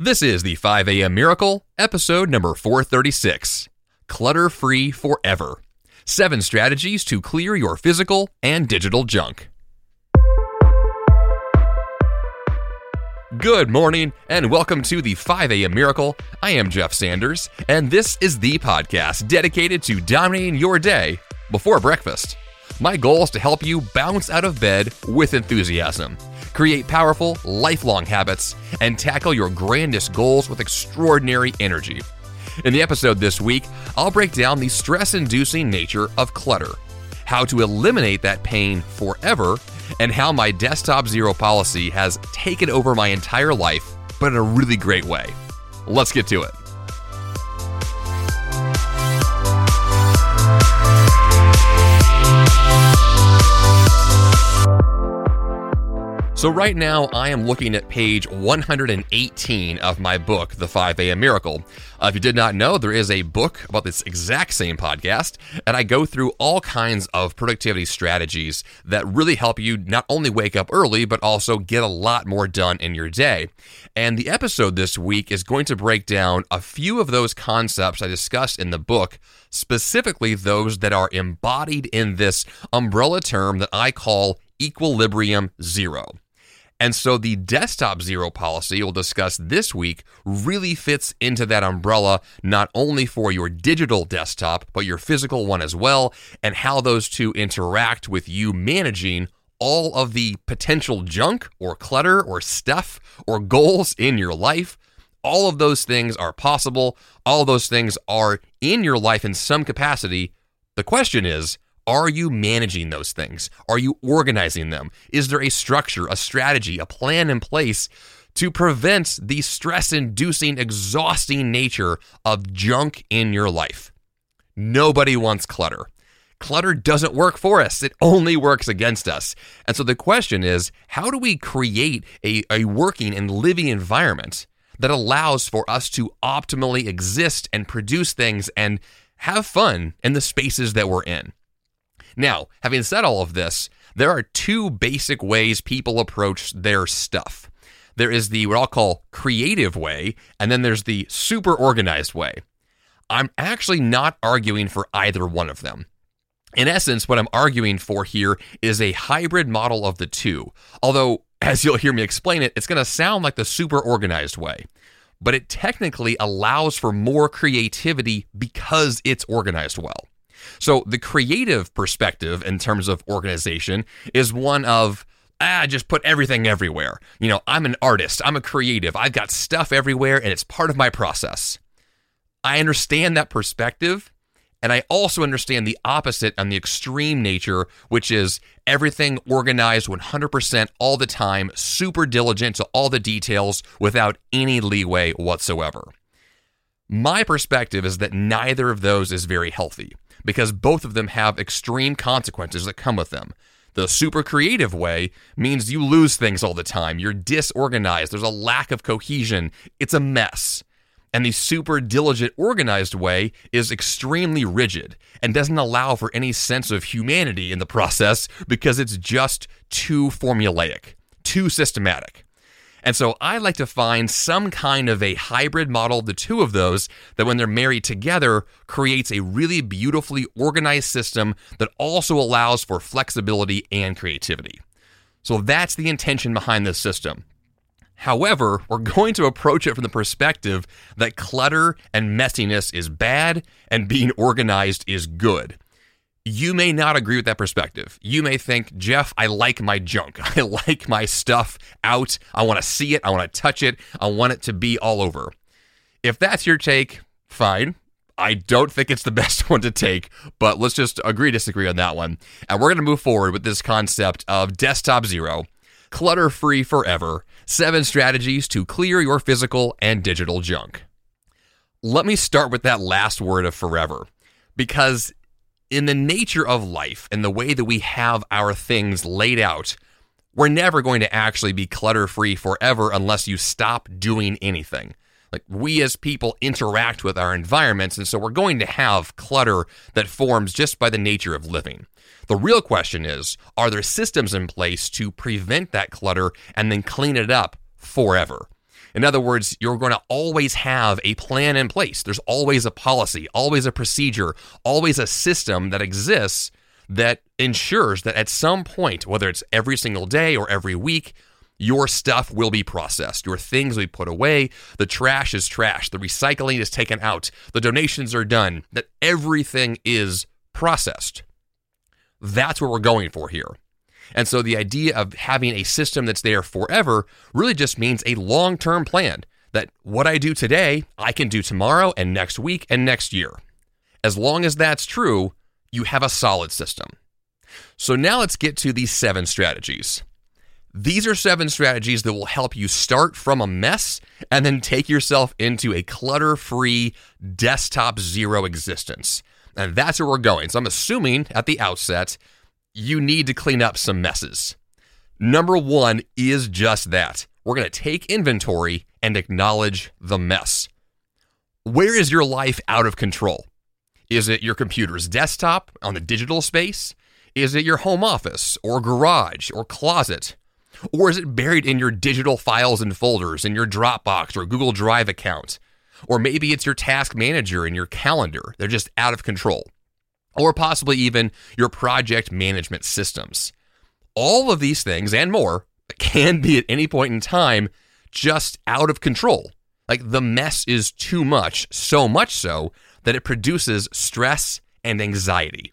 This is the 5 a.m. Miracle, episode number 436 Clutter Free Forever. Seven strategies to clear your physical and digital junk. Good morning, and welcome to the 5 a.m. Miracle. I am Jeff Sanders, and this is the podcast dedicated to dominating your day before breakfast. My goal is to help you bounce out of bed with enthusiasm create powerful, lifelong habits, and tackle your grandest goals with extraordinary energy. In the episode this week, I'll break down the stress inducing nature of clutter, how to eliminate that pain forever, and how my desktop zero policy has taken over my entire life, but in a really great way. Let's get to it. So, right now, I am looking at page 118 of my book, The 5 a.m. Miracle. Uh, if you did not know, there is a book about this exact same podcast, and I go through all kinds of productivity strategies that really help you not only wake up early, but also get a lot more done in your day. And the episode this week is going to break down a few of those concepts I discussed in the book, specifically those that are embodied in this umbrella term that I call equilibrium zero. And so the desktop zero policy we'll discuss this week really fits into that umbrella, not only for your digital desktop, but your physical one as well, and how those two interact with you managing all of the potential junk or clutter or stuff or goals in your life. All of those things are possible. All those things are in your life in some capacity. The question is, are you managing those things? Are you organizing them? Is there a structure, a strategy, a plan in place to prevent the stress inducing, exhausting nature of junk in your life? Nobody wants clutter. Clutter doesn't work for us, it only works against us. And so the question is how do we create a, a working and living environment that allows for us to optimally exist and produce things and have fun in the spaces that we're in? Now, having said all of this, there are two basic ways people approach their stuff. There is the what I'll call creative way, and then there's the super organized way. I'm actually not arguing for either one of them. In essence, what I'm arguing for here is a hybrid model of the two. Although, as you'll hear me explain it, it's going to sound like the super organized way. But it technically allows for more creativity because it's organized well. So the creative perspective in terms of organization is one of ah, just put everything everywhere. You know, I'm an artist, I'm a creative, I've got stuff everywhere, and it's part of my process. I understand that perspective, and I also understand the opposite and the extreme nature, which is everything organized 100% all the time, super diligent to all the details without any leeway whatsoever. My perspective is that neither of those is very healthy because both of them have extreme consequences that come with them. The super creative way means you lose things all the time. You're disorganized. There's a lack of cohesion. It's a mess. And the super diligent, organized way is extremely rigid and doesn't allow for any sense of humanity in the process because it's just too formulaic, too systematic. And so I like to find some kind of a hybrid model, the two of those, that when they're married together creates a really beautifully organized system that also allows for flexibility and creativity. So that's the intention behind this system. However, we're going to approach it from the perspective that clutter and messiness is bad and being organized is good you may not agree with that perspective. You may think, Jeff, I like my junk. I like my stuff out. I want to see it. I want to touch it. I want it to be all over. If that's your take, fine. I don't think it's the best one to take, but let's just agree disagree on that one. And we're going to move forward with this concept of desktop zero, clutter free forever, seven strategies to clear your physical and digital junk. Let me start with that last word of forever because in the nature of life and the way that we have our things laid out, we're never going to actually be clutter free forever unless you stop doing anything. Like we as people interact with our environments, and so we're going to have clutter that forms just by the nature of living. The real question is are there systems in place to prevent that clutter and then clean it up forever? In other words, you're going to always have a plan in place. There's always a policy, always a procedure, always a system that exists that ensures that at some point, whether it's every single day or every week, your stuff will be processed. Your things will be put away. The trash is trashed. The recycling is taken out. The donations are done. That everything is processed. That's what we're going for here. And so the idea of having a system that's there forever really just means a long term plan that what I do today, I can do tomorrow and next week and next year. As long as that's true, you have a solid system. So now let's get to these seven strategies. These are seven strategies that will help you start from a mess and then take yourself into a clutter free desktop zero existence. And that's where we're going. So I'm assuming at the outset, you need to clean up some messes. Number one is just that. We're going to take inventory and acknowledge the mess. Where is your life out of control? Is it your computer's desktop on the digital space? Is it your home office or garage or closet? Or is it buried in your digital files and folders in your Dropbox or Google Drive account? Or maybe it's your task manager and your calendar. They're just out of control. Or possibly even your project management systems. All of these things and more can be at any point in time just out of control. Like the mess is too much, so much so that it produces stress and anxiety.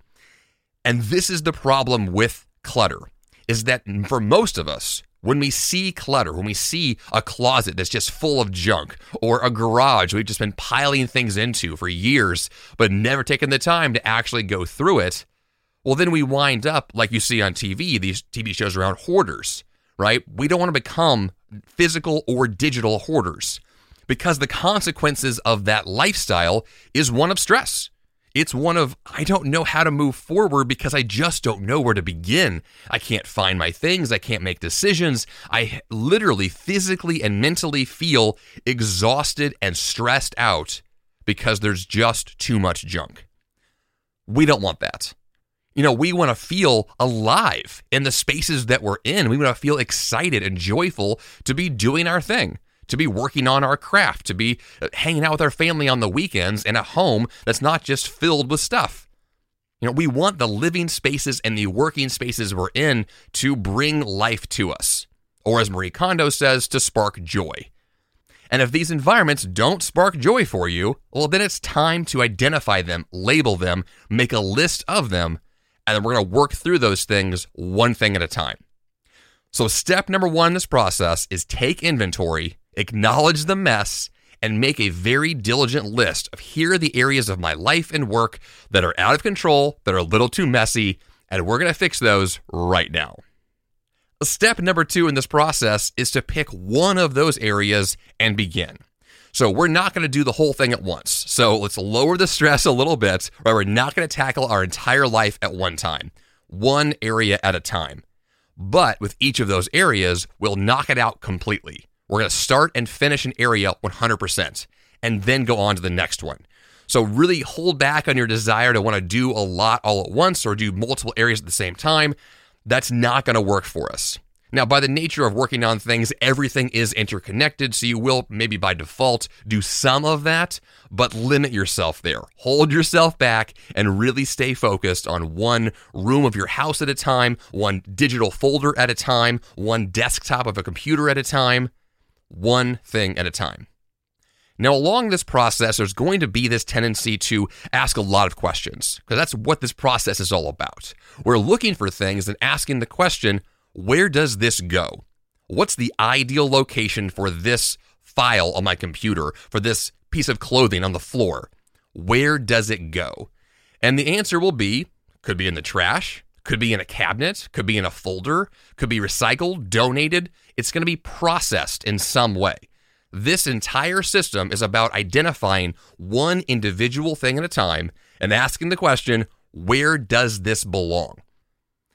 And this is the problem with clutter is that for most of us, when we see clutter, when we see a closet that's just full of junk or a garage we've just been piling things into for years, but never taken the time to actually go through it, well, then we wind up like you see on TV, these TV shows around hoarders, right? We don't want to become physical or digital hoarders because the consequences of that lifestyle is one of stress. It's one of, I don't know how to move forward because I just don't know where to begin. I can't find my things. I can't make decisions. I literally, physically, and mentally feel exhausted and stressed out because there's just too much junk. We don't want that. You know, we want to feel alive in the spaces that we're in. We want to feel excited and joyful to be doing our thing to be working on our craft, to be uh, hanging out with our family on the weekends in a home that's not just filled with stuff. You know, we want the living spaces and the working spaces we're in to bring life to us, or as Marie Kondo says, to spark joy. And if these environments don't spark joy for you, well, then it's time to identify them, label them, make a list of them, and then we're going to work through those things one thing at a time. So, step number one in this process is take inventory acknowledge the mess, and make a very diligent list of here are the areas of my life and work that are out of control, that are a little too messy, and we're going to fix those right now. Step number two in this process is to pick one of those areas and begin. So we're not going to do the whole thing at once. So let's lower the stress a little bit, right? We're not going to tackle our entire life at one time, one area at a time. But with each of those areas, we'll knock it out completely. We're going to start and finish an area 100% and then go on to the next one. So, really hold back on your desire to want to do a lot all at once or do multiple areas at the same time. That's not going to work for us. Now, by the nature of working on things, everything is interconnected, so you will maybe by default do some of that, but limit yourself there. Hold yourself back and really stay focused on one room of your house at a time, one digital folder at a time, one desktop of a computer at a time one thing at a time. Now, along this process, there's going to be this tendency to ask a lot of questions, because that's what this process is all about. We're looking for things and asking the question where does this go? What's the ideal location for this file on my computer, for this piece of clothing on the floor? Where does it go? And the answer will be could be in the trash, could be in a cabinet, could be in a folder, could be recycled, donated. It's going to be processed in some way. This entire system is about identifying one individual thing at a time and asking the question, where does this belong?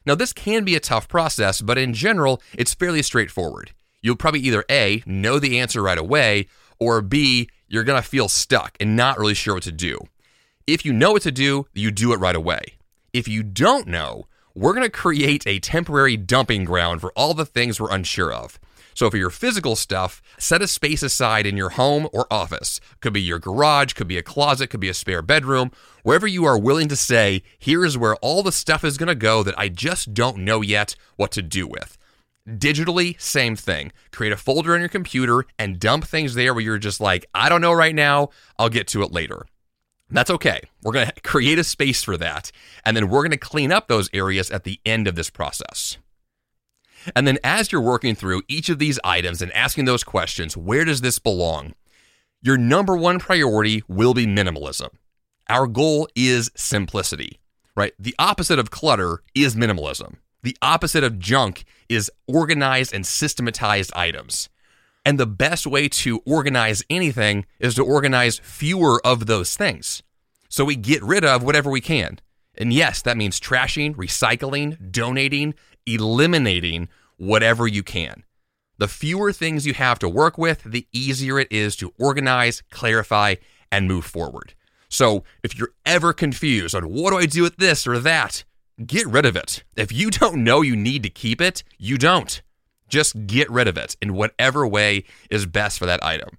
Now, this can be a tough process, but in general, it's fairly straightforward. You'll probably either A, know the answer right away, or B, you're going to feel stuck and not really sure what to do. If you know what to do, you do it right away. If you don't know, we're going to create a temporary dumping ground for all the things we're unsure of. So for your physical stuff, set a space aside in your home or office. Could be your garage, could be a closet, could be a spare bedroom, wherever you are willing to say, here is where all the stuff is going to go that I just don't know yet what to do with. Digitally, same thing. Create a folder on your computer and dump things there where you're just like, I don't know right now, I'll get to it later. That's okay. We're going to create a space for that, and then we're going to clean up those areas at the end of this process. And then as you're working through each of these items and asking those questions, where does this belong? Your number one priority will be minimalism. Our goal is simplicity, right? The opposite of clutter is minimalism. The opposite of junk is organized and systematized items. And the best way to organize anything is to organize fewer of those things. So we get rid of whatever we can. And yes, that means trashing, recycling, donating, eliminating whatever you can. The fewer things you have to work with, the easier it is to organize, clarify, and move forward. So if you're ever confused on what do I do with this or that, get rid of it. If you don't know you need to keep it, you don't. Just get rid of it in whatever way is best for that item.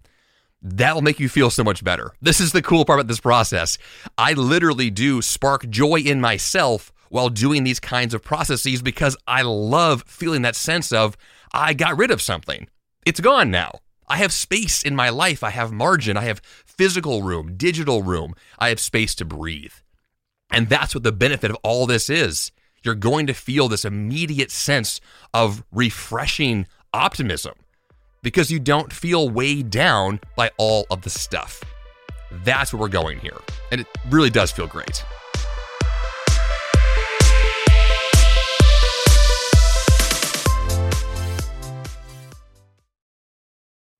That'll make you feel so much better. This is the cool part about this process. I literally do spark joy in myself while doing these kinds of processes because I love feeling that sense of I got rid of something. It's gone now. I have space in my life. I have margin. I have physical room, digital room. I have space to breathe. And that's what the benefit of all this is. You're going to feel this immediate sense of refreshing optimism because you don't feel weighed down by all of the stuff. That's where we're going here. And it really does feel great.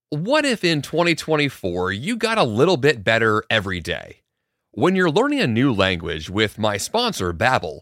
What if in 2024 you got a little bit better every day? When you're learning a new language with my sponsor, Babbel,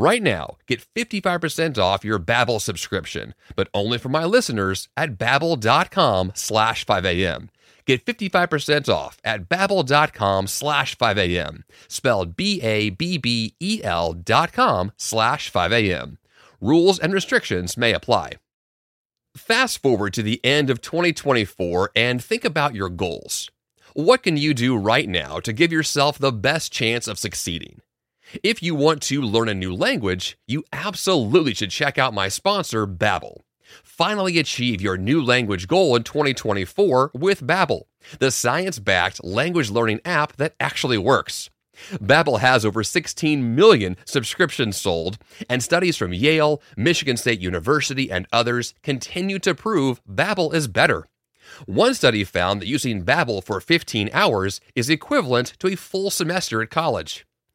Right now, get 55% off your Babbel subscription, but only for my listeners at babbel.com slash 5am. Get 55% off at babbel.com slash 5am, spelled B-A-B-B-E-L dot com slash 5am. Rules and restrictions may apply. Fast forward to the end of 2024 and think about your goals. What can you do right now to give yourself the best chance of succeeding? If you want to learn a new language, you absolutely should check out my sponsor, Babbel. Finally achieve your new language goal in 2024 with Babbel, the science-backed language learning app that actually works. Babbel has over 16 million subscriptions sold, and studies from Yale, Michigan State University, and others continue to prove Babbel is better. One study found that using Babbel for 15 hours is equivalent to a full semester at college.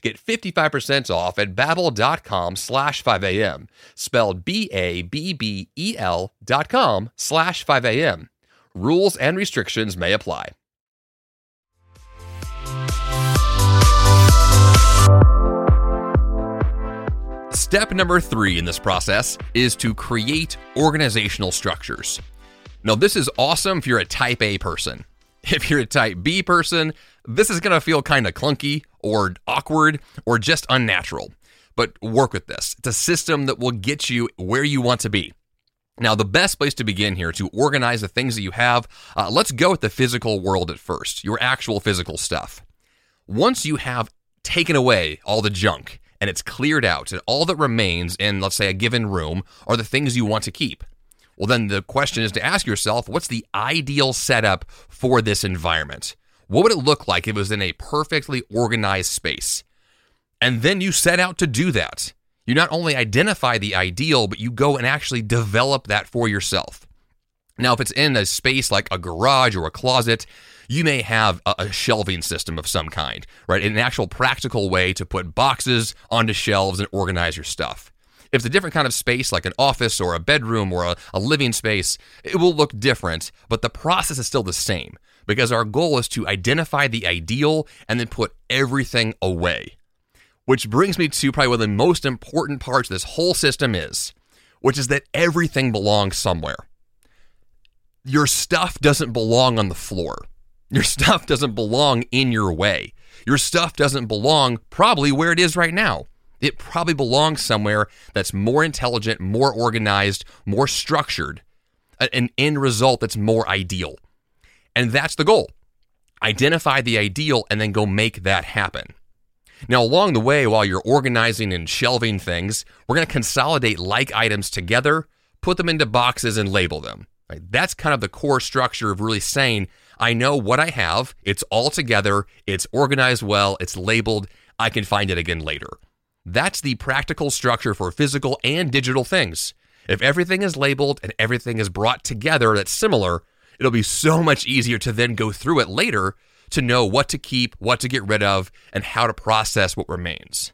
Get 55% off at babbel.com slash 5am, spelled B-A-B-B-E-L dot com slash 5am. Rules and restrictions may apply. Step number three in this process is to create organizational structures. Now, this is awesome if you're a type A person. If you're a type B person, this is going to feel kind of clunky or awkward or just unnatural. But work with this. It's a system that will get you where you want to be. Now, the best place to begin here to organize the things that you have, uh, let's go with the physical world at first, your actual physical stuff. Once you have taken away all the junk and it's cleared out, and all that remains in, let's say, a given room are the things you want to keep. Well, then the question is to ask yourself what's the ideal setup for this environment? What would it look like if it was in a perfectly organized space? And then you set out to do that. You not only identify the ideal, but you go and actually develop that for yourself. Now, if it's in a space like a garage or a closet, you may have a, shelving system of some kind, right? An actual practical way to put boxes onto shelves and organize your stuff. If it's a different kind of space, like an office or a bedroom or a, a living space, it will look different, but the process is still the same because our goal is to identify the ideal and then put everything away. Which brings me to probably one of the most important parts this whole system is, which is that everything belongs somewhere. Your stuff doesn't belong on the floor. Your stuff doesn't belong in your way. Your stuff doesn't belong probably where it is right now. It probably belongs somewhere that's more intelligent, more organized, more structured, an end result that's more ideal. And that's the goal. Identify the ideal and then go make that happen. Now, along the way, while you're organizing and shelving things, we're going to consolidate like items together, put them into boxes, and label them. Right? That's kind of the core structure of really saying, I know what I have, it's all together, it's organized well, it's labeled, I can find it again later. That's the practical structure for physical and digital things. If everything is labeled and everything is brought together that's similar, it'll be so much easier to then go through it later to know what to keep, what to get rid of, and how to process what remains.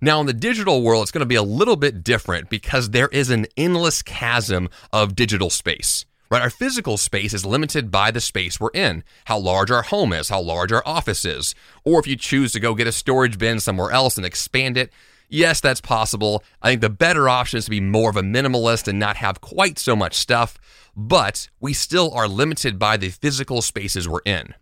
Now, in the digital world, it's going to be a little bit different because there is an endless chasm of digital space. Right? Our physical space is limited by the space we're in, how large our home is, how large our office is. Or if you choose to go get a storage bin somewhere else and expand it, yes, that's possible. I think the better option is to be more of a minimalist and not have quite so much stuff, but we still are limited by the physical spaces we're in.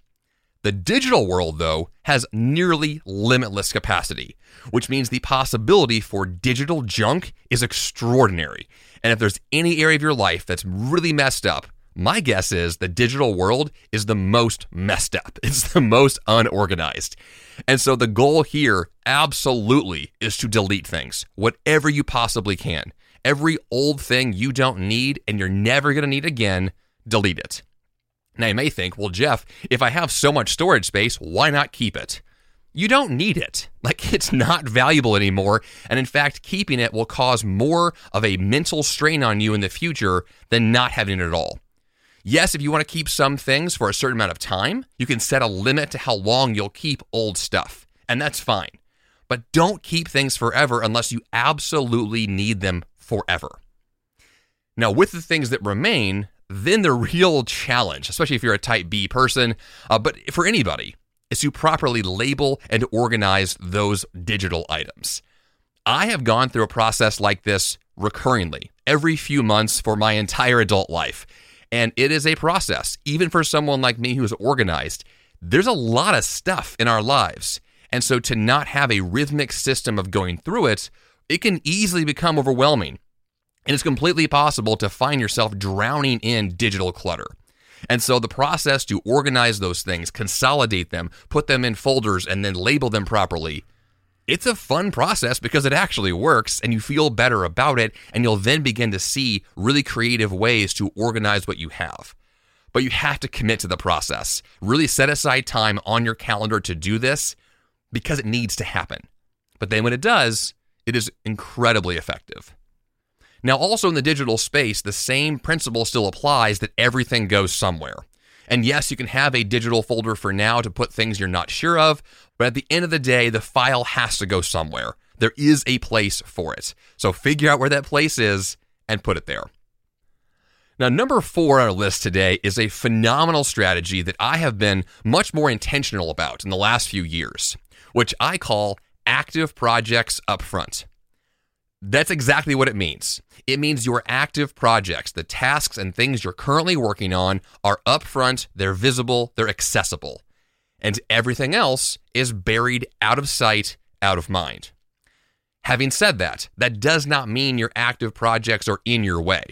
The digital world, though, has nearly limitless capacity, which means the possibility for digital junk is extraordinary. And if there's any area of your life that's really messed up, my guess is the digital world is the most messed up. It's the most unorganized. And so the goal here absolutely is to delete things, whatever you possibly can. Every old thing you don't need and you're never going to need again, delete it. Now, you may think, well, Jeff, if I have so much storage space, why not keep it? You don't need it. Like, it's not valuable anymore. And in fact, keeping it will cause more of a mental strain on you in the future than not having it at all. Yes, if you want to keep some things for a certain amount of time, you can set a limit to how long you'll keep old stuff, and that's fine. But don't keep things forever unless you absolutely need them forever. Now, with the things that remain, then the real challenge, especially if you're a type B person, uh, but for anybody, is to properly label and organize those digital items. I have gone through a process like this recurringly every few months for my entire adult life. And it is a process, even for someone like me who's organized. There's a lot of stuff in our lives. And so to not have a rhythmic system of going through it, it can easily become overwhelming. And it's completely possible to find yourself drowning in digital clutter. And so the process to organize those things, consolidate them, put them in folders, and then label them properly, it's a fun process because it actually works and you feel better about it. And you'll then begin to see really creative ways to organize what you have. But you have to commit to the process. Really set aside time on your calendar to do this because it needs to happen. But then when it does, it is incredibly effective. Now, also in the digital space, the same principle still applies that everything goes somewhere. And yes, you can have a digital folder for now to put things you're not sure of, but at the end of the day, the file has to go somewhere. There is a place for it. So figure out where that place is and put it there. Now, number four on our list today is a phenomenal strategy that I have been much more intentional about in the last few years, which I call active projects upfront. That's exactly what it means. It means your active projects, the tasks and things you're currently working on, are upfront, they're visible, they're accessible. And everything else is buried out of sight, out of mind. Having said that, that does not mean your active projects are in your way.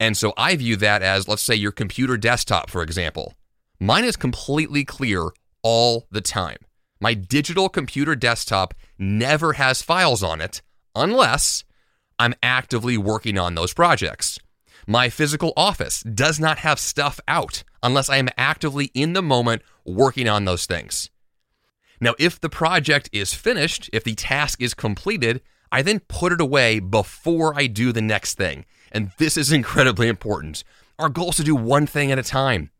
And so I view that as, let's say, your computer desktop, for example. Mine is completely clear all the time. My digital computer desktop never has files on it unless I'm actively working on those projects. My physical office does not have stuff out unless I am actively in the moment working on those things. Now, if the project is finished, if the task is completed, I then put it away before I do the next thing. And this is incredibly important. Our goal is to do one thing at a time,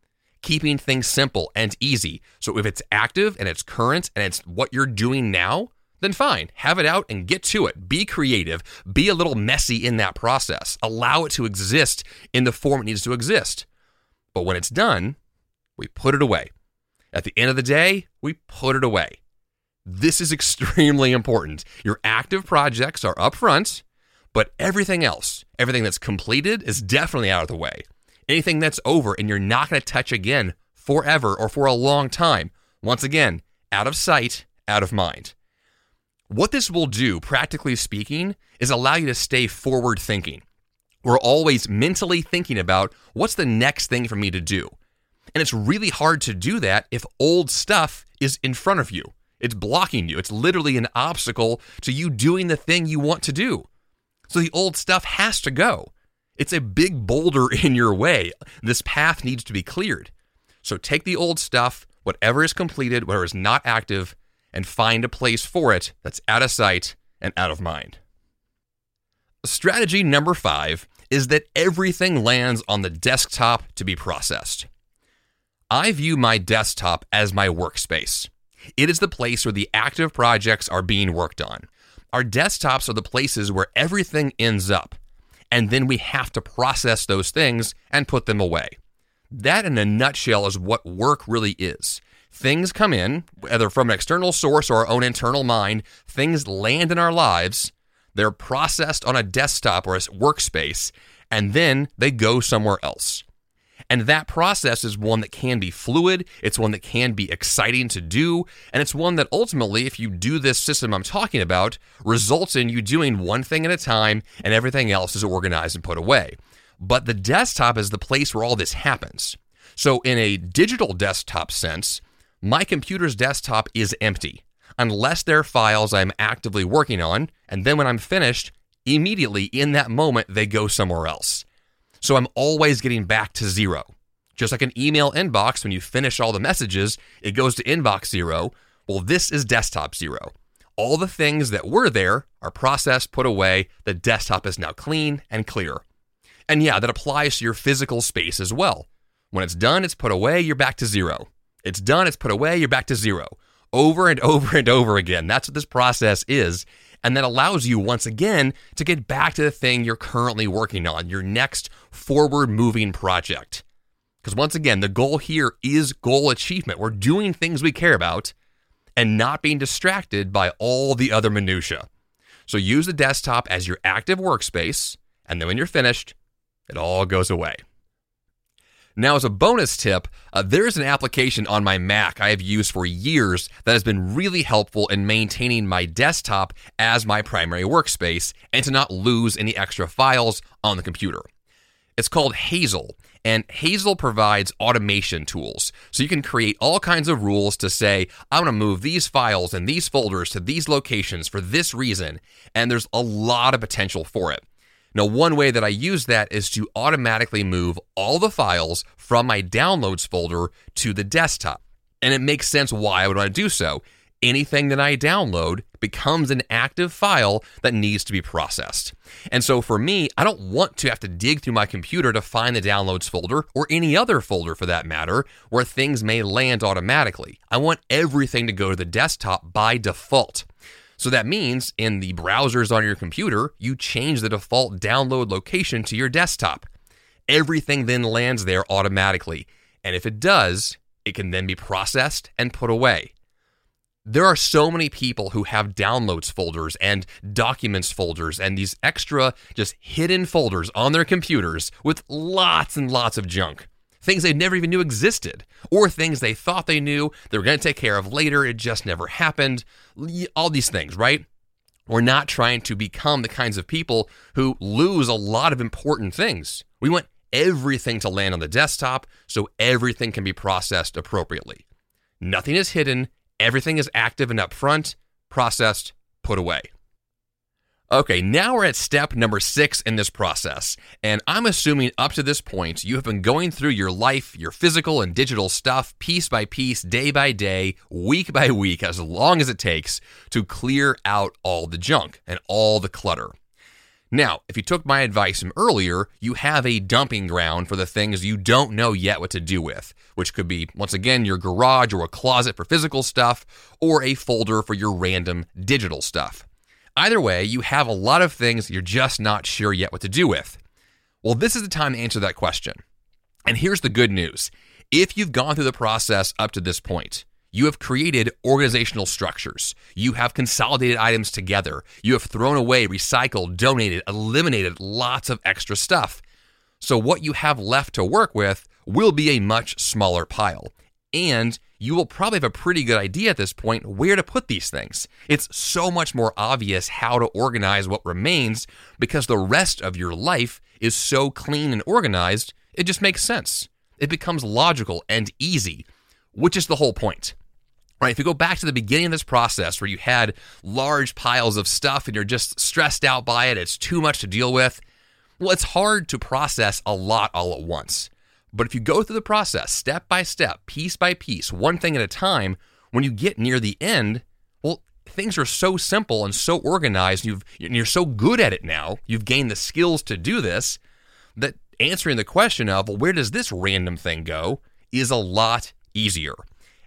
keeping things simple and easy. So if it's active and it's current and it's what you're doing now, then fine, have it out and get to it. Be creative, be a little messy in that process, allow it to exist in the form it needs to exist. But when it's done, we put it away. At the end of the day, we put it away. This is extremely important. Your active projects are up front, but everything else, everything that's completed, is definitely out of the way. Anything that's over and you're not going to touch again forever or for a long time, once again, out of sight, out of mind. What this will do, practically speaking, is allow you to stay forward thinking. We're always mentally thinking about what's the next thing for me to do. And it's really hard to do that if old stuff is in front of you. It's blocking you. It's literally an obstacle to you doing the thing you want to do. So the old stuff has to go. It's a big boulder in your way. This path needs to be cleared. So take the old stuff, whatever is completed, whatever is not active, and find a place for it that's out of sight and out of mind. Strategy number five is that everything lands on the desktop to be processed. I view my desktop as my workspace. It is the place where the active projects are being worked on. Our desktops are the places where everything ends up, and then we have to process those things and put them away. That, in a nutshell, is what work really is. Things come in, whether from an external source or our own internal mind, things land in our lives, they're processed on a desktop or a workspace, and then they go somewhere else. And that process is one that can be fluid, it's one that can be exciting to do, and it's one that ultimately, if you do this system I'm talking about, results in you doing one thing at a time and everything else is organized and put away. But the desktop is the place where all this happens. So, in a digital desktop sense, my computer's desktop is empty unless there are files I'm actively working on, and then when I'm finished, immediately in that moment, they go somewhere else. So I'm always getting back to zero. Just like an email inbox, when you finish all the messages, it goes to inbox zero. Well, this is desktop zero. All the things that were there are processed, put away. The desktop is now clean and clear. And yeah, that applies to your physical space as well. When it's done, it's put away, you're back to zero. It's done, it's put away, you're back to zero. Over and over and over again. That's what this process is. And that allows you once again to get back to the thing you're currently working on, your next forward moving project. Because once again, the goal here is goal achievement. We're doing things we care about and not being distracted by all the other minutiae. So use the desktop as your active workspace, and then when you're finished, it all goes away. Now, as a bonus tip, uh, there is an application on my Mac I have used for years that has been really helpful in maintaining my desktop as my primary workspace and to not lose any extra files on the computer. It's called Hazel, and Hazel provides automation tools. So you can create all kinds of rules to say, I want to move these files and these folders to these locations for this reason. And there's a lot of potential for it. Now, one way that I use that is to automatically move all the files from my downloads folder to the desktop. And it makes sense why I would want to do so. Anything that I download becomes an active file that needs to be processed. And so for me, I don't want to have to dig through my computer to find the downloads folder or any other folder for that matter where things may land automatically. I want everything to go to the desktop by default. So that means in the browsers on your computer, you change the default download location to your desktop. Everything then lands there automatically. And if it does, it can then be processed and put away. There are so many people who have downloads folders and documents folders and these extra just hidden folders on their computers with lots and lots of junk things they never even knew existed, or things they thought they knew they were going to take care of later, it just never happened. All these things, right? We're not trying to become the kinds of people who lose a lot of important things. We want everything to land on the desktop so everything can be processed appropriately. Nothing is hidden, everything is active and upfront, processed, put away. Okay, now we're at step number six in this process. And I'm assuming up to this point, you have been going through your life, your physical and digital stuff, piece by piece, day by day, week by week, as long as it takes to clear out all the junk and all the clutter. Now, if you took my advice from earlier, you have a dumping ground for the things you don't know yet what to do with, which could be, once again, your garage or a closet for physical stuff, or a folder for your random digital stuff. Either way, you have a lot of things you're just not sure yet what to do with. Well, this is the time to answer that question. And here's the good news if you've gone through the process up to this point, you have created organizational structures. You have consolidated items together. You have thrown away, recycled, donated, eliminated lots of extra stuff. So, what you have left to work with will be a much smaller pile. And you will probably have a pretty good idea at this point where to put these things. It's so much more obvious how to organize what remains because the rest of your life is so clean and organized, it just makes sense. It becomes logical and easy, which is the whole point. Right, if you go back to the beginning of this process where you had large piles of stuff and you're just stressed out by it, it's too much to deal with, well, it's hard to process a lot all at once. But if you go through the process step by step, piece by piece, one thing at a time, when you get near the end, well, things are so simple and so organized. You've, you're so good at it now. You've gained the skills to do this that answering the question of, well, where does this random thing go is a lot easier.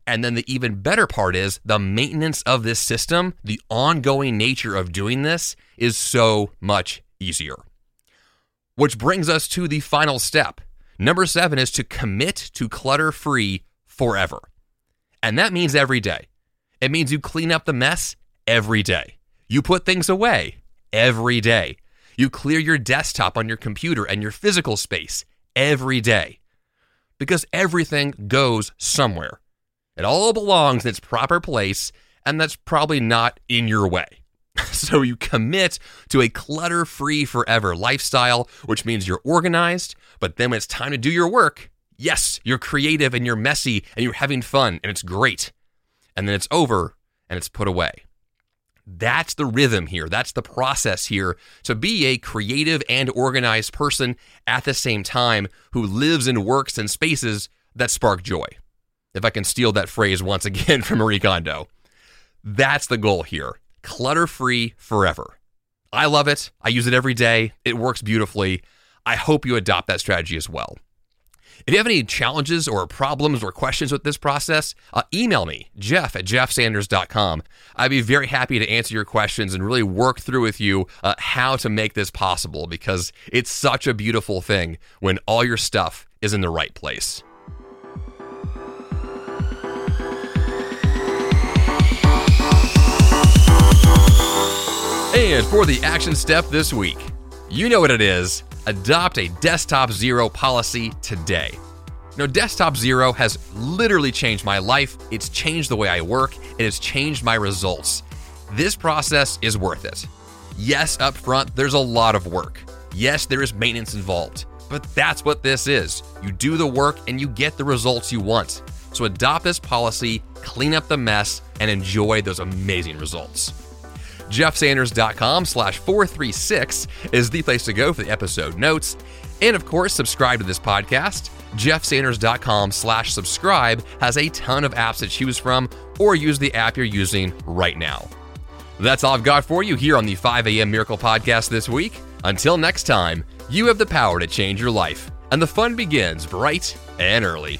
And then the even better part is the maintenance of this system, the ongoing nature of doing this is so much easier. Which brings us to the final step. Number seven is to commit to clutter free forever. And that means every day. It means you clean up the mess every day. You put things away every day. You clear your desktop on your computer and your physical space every day. Because everything goes somewhere. It all belongs in its proper place, and that's probably not in your way. so you commit to a clutter free forever lifestyle, which means you're organized, but then when it's time to do your work, yes, you're creative and you're messy and you're having fun and it's great. And then it's over and it's put away. That's the rhythm here. That's the process here to be a creative and organized person at the same time who lives and works in spaces that spark joy if I can steal that phrase once again from Marie Kondo. That's the goal here clutter free forever. I love it. I use it every day. It works beautifully. I hope you adopt that strategy as well. If you have any challenges or problems or questions with this process, uh, email me, jeff at jeffsanders.com. I'd be very happy to answer your questions and really work through with you uh, how to make this possible because it's such a beautiful thing when all your stuff is in the right place. And for the action step this week, you know what it is adopt a Desktop Zero policy today. Now, Desktop Zero has literally changed my life. It's changed the way I work. It has changed my results. This process is worth it. Yes, up front, there's a lot of work. Yes, there is maintenance involved. But that's what this is. You do the work and you get the results you want. So adopt this policy, clean up the mess, and enjoy those amazing results jeffsanders.com slash 436 is the place to go for the episode notes. And of course, subscribe to this podcast. jeffsanders.com slash subscribe has a ton of apps to choose from, or use the app you're using right now. That's all I've got for you here on the 5 a.m. Miracle Podcast this week. Until next time, you have the power to change your life, and the fun begins bright and early.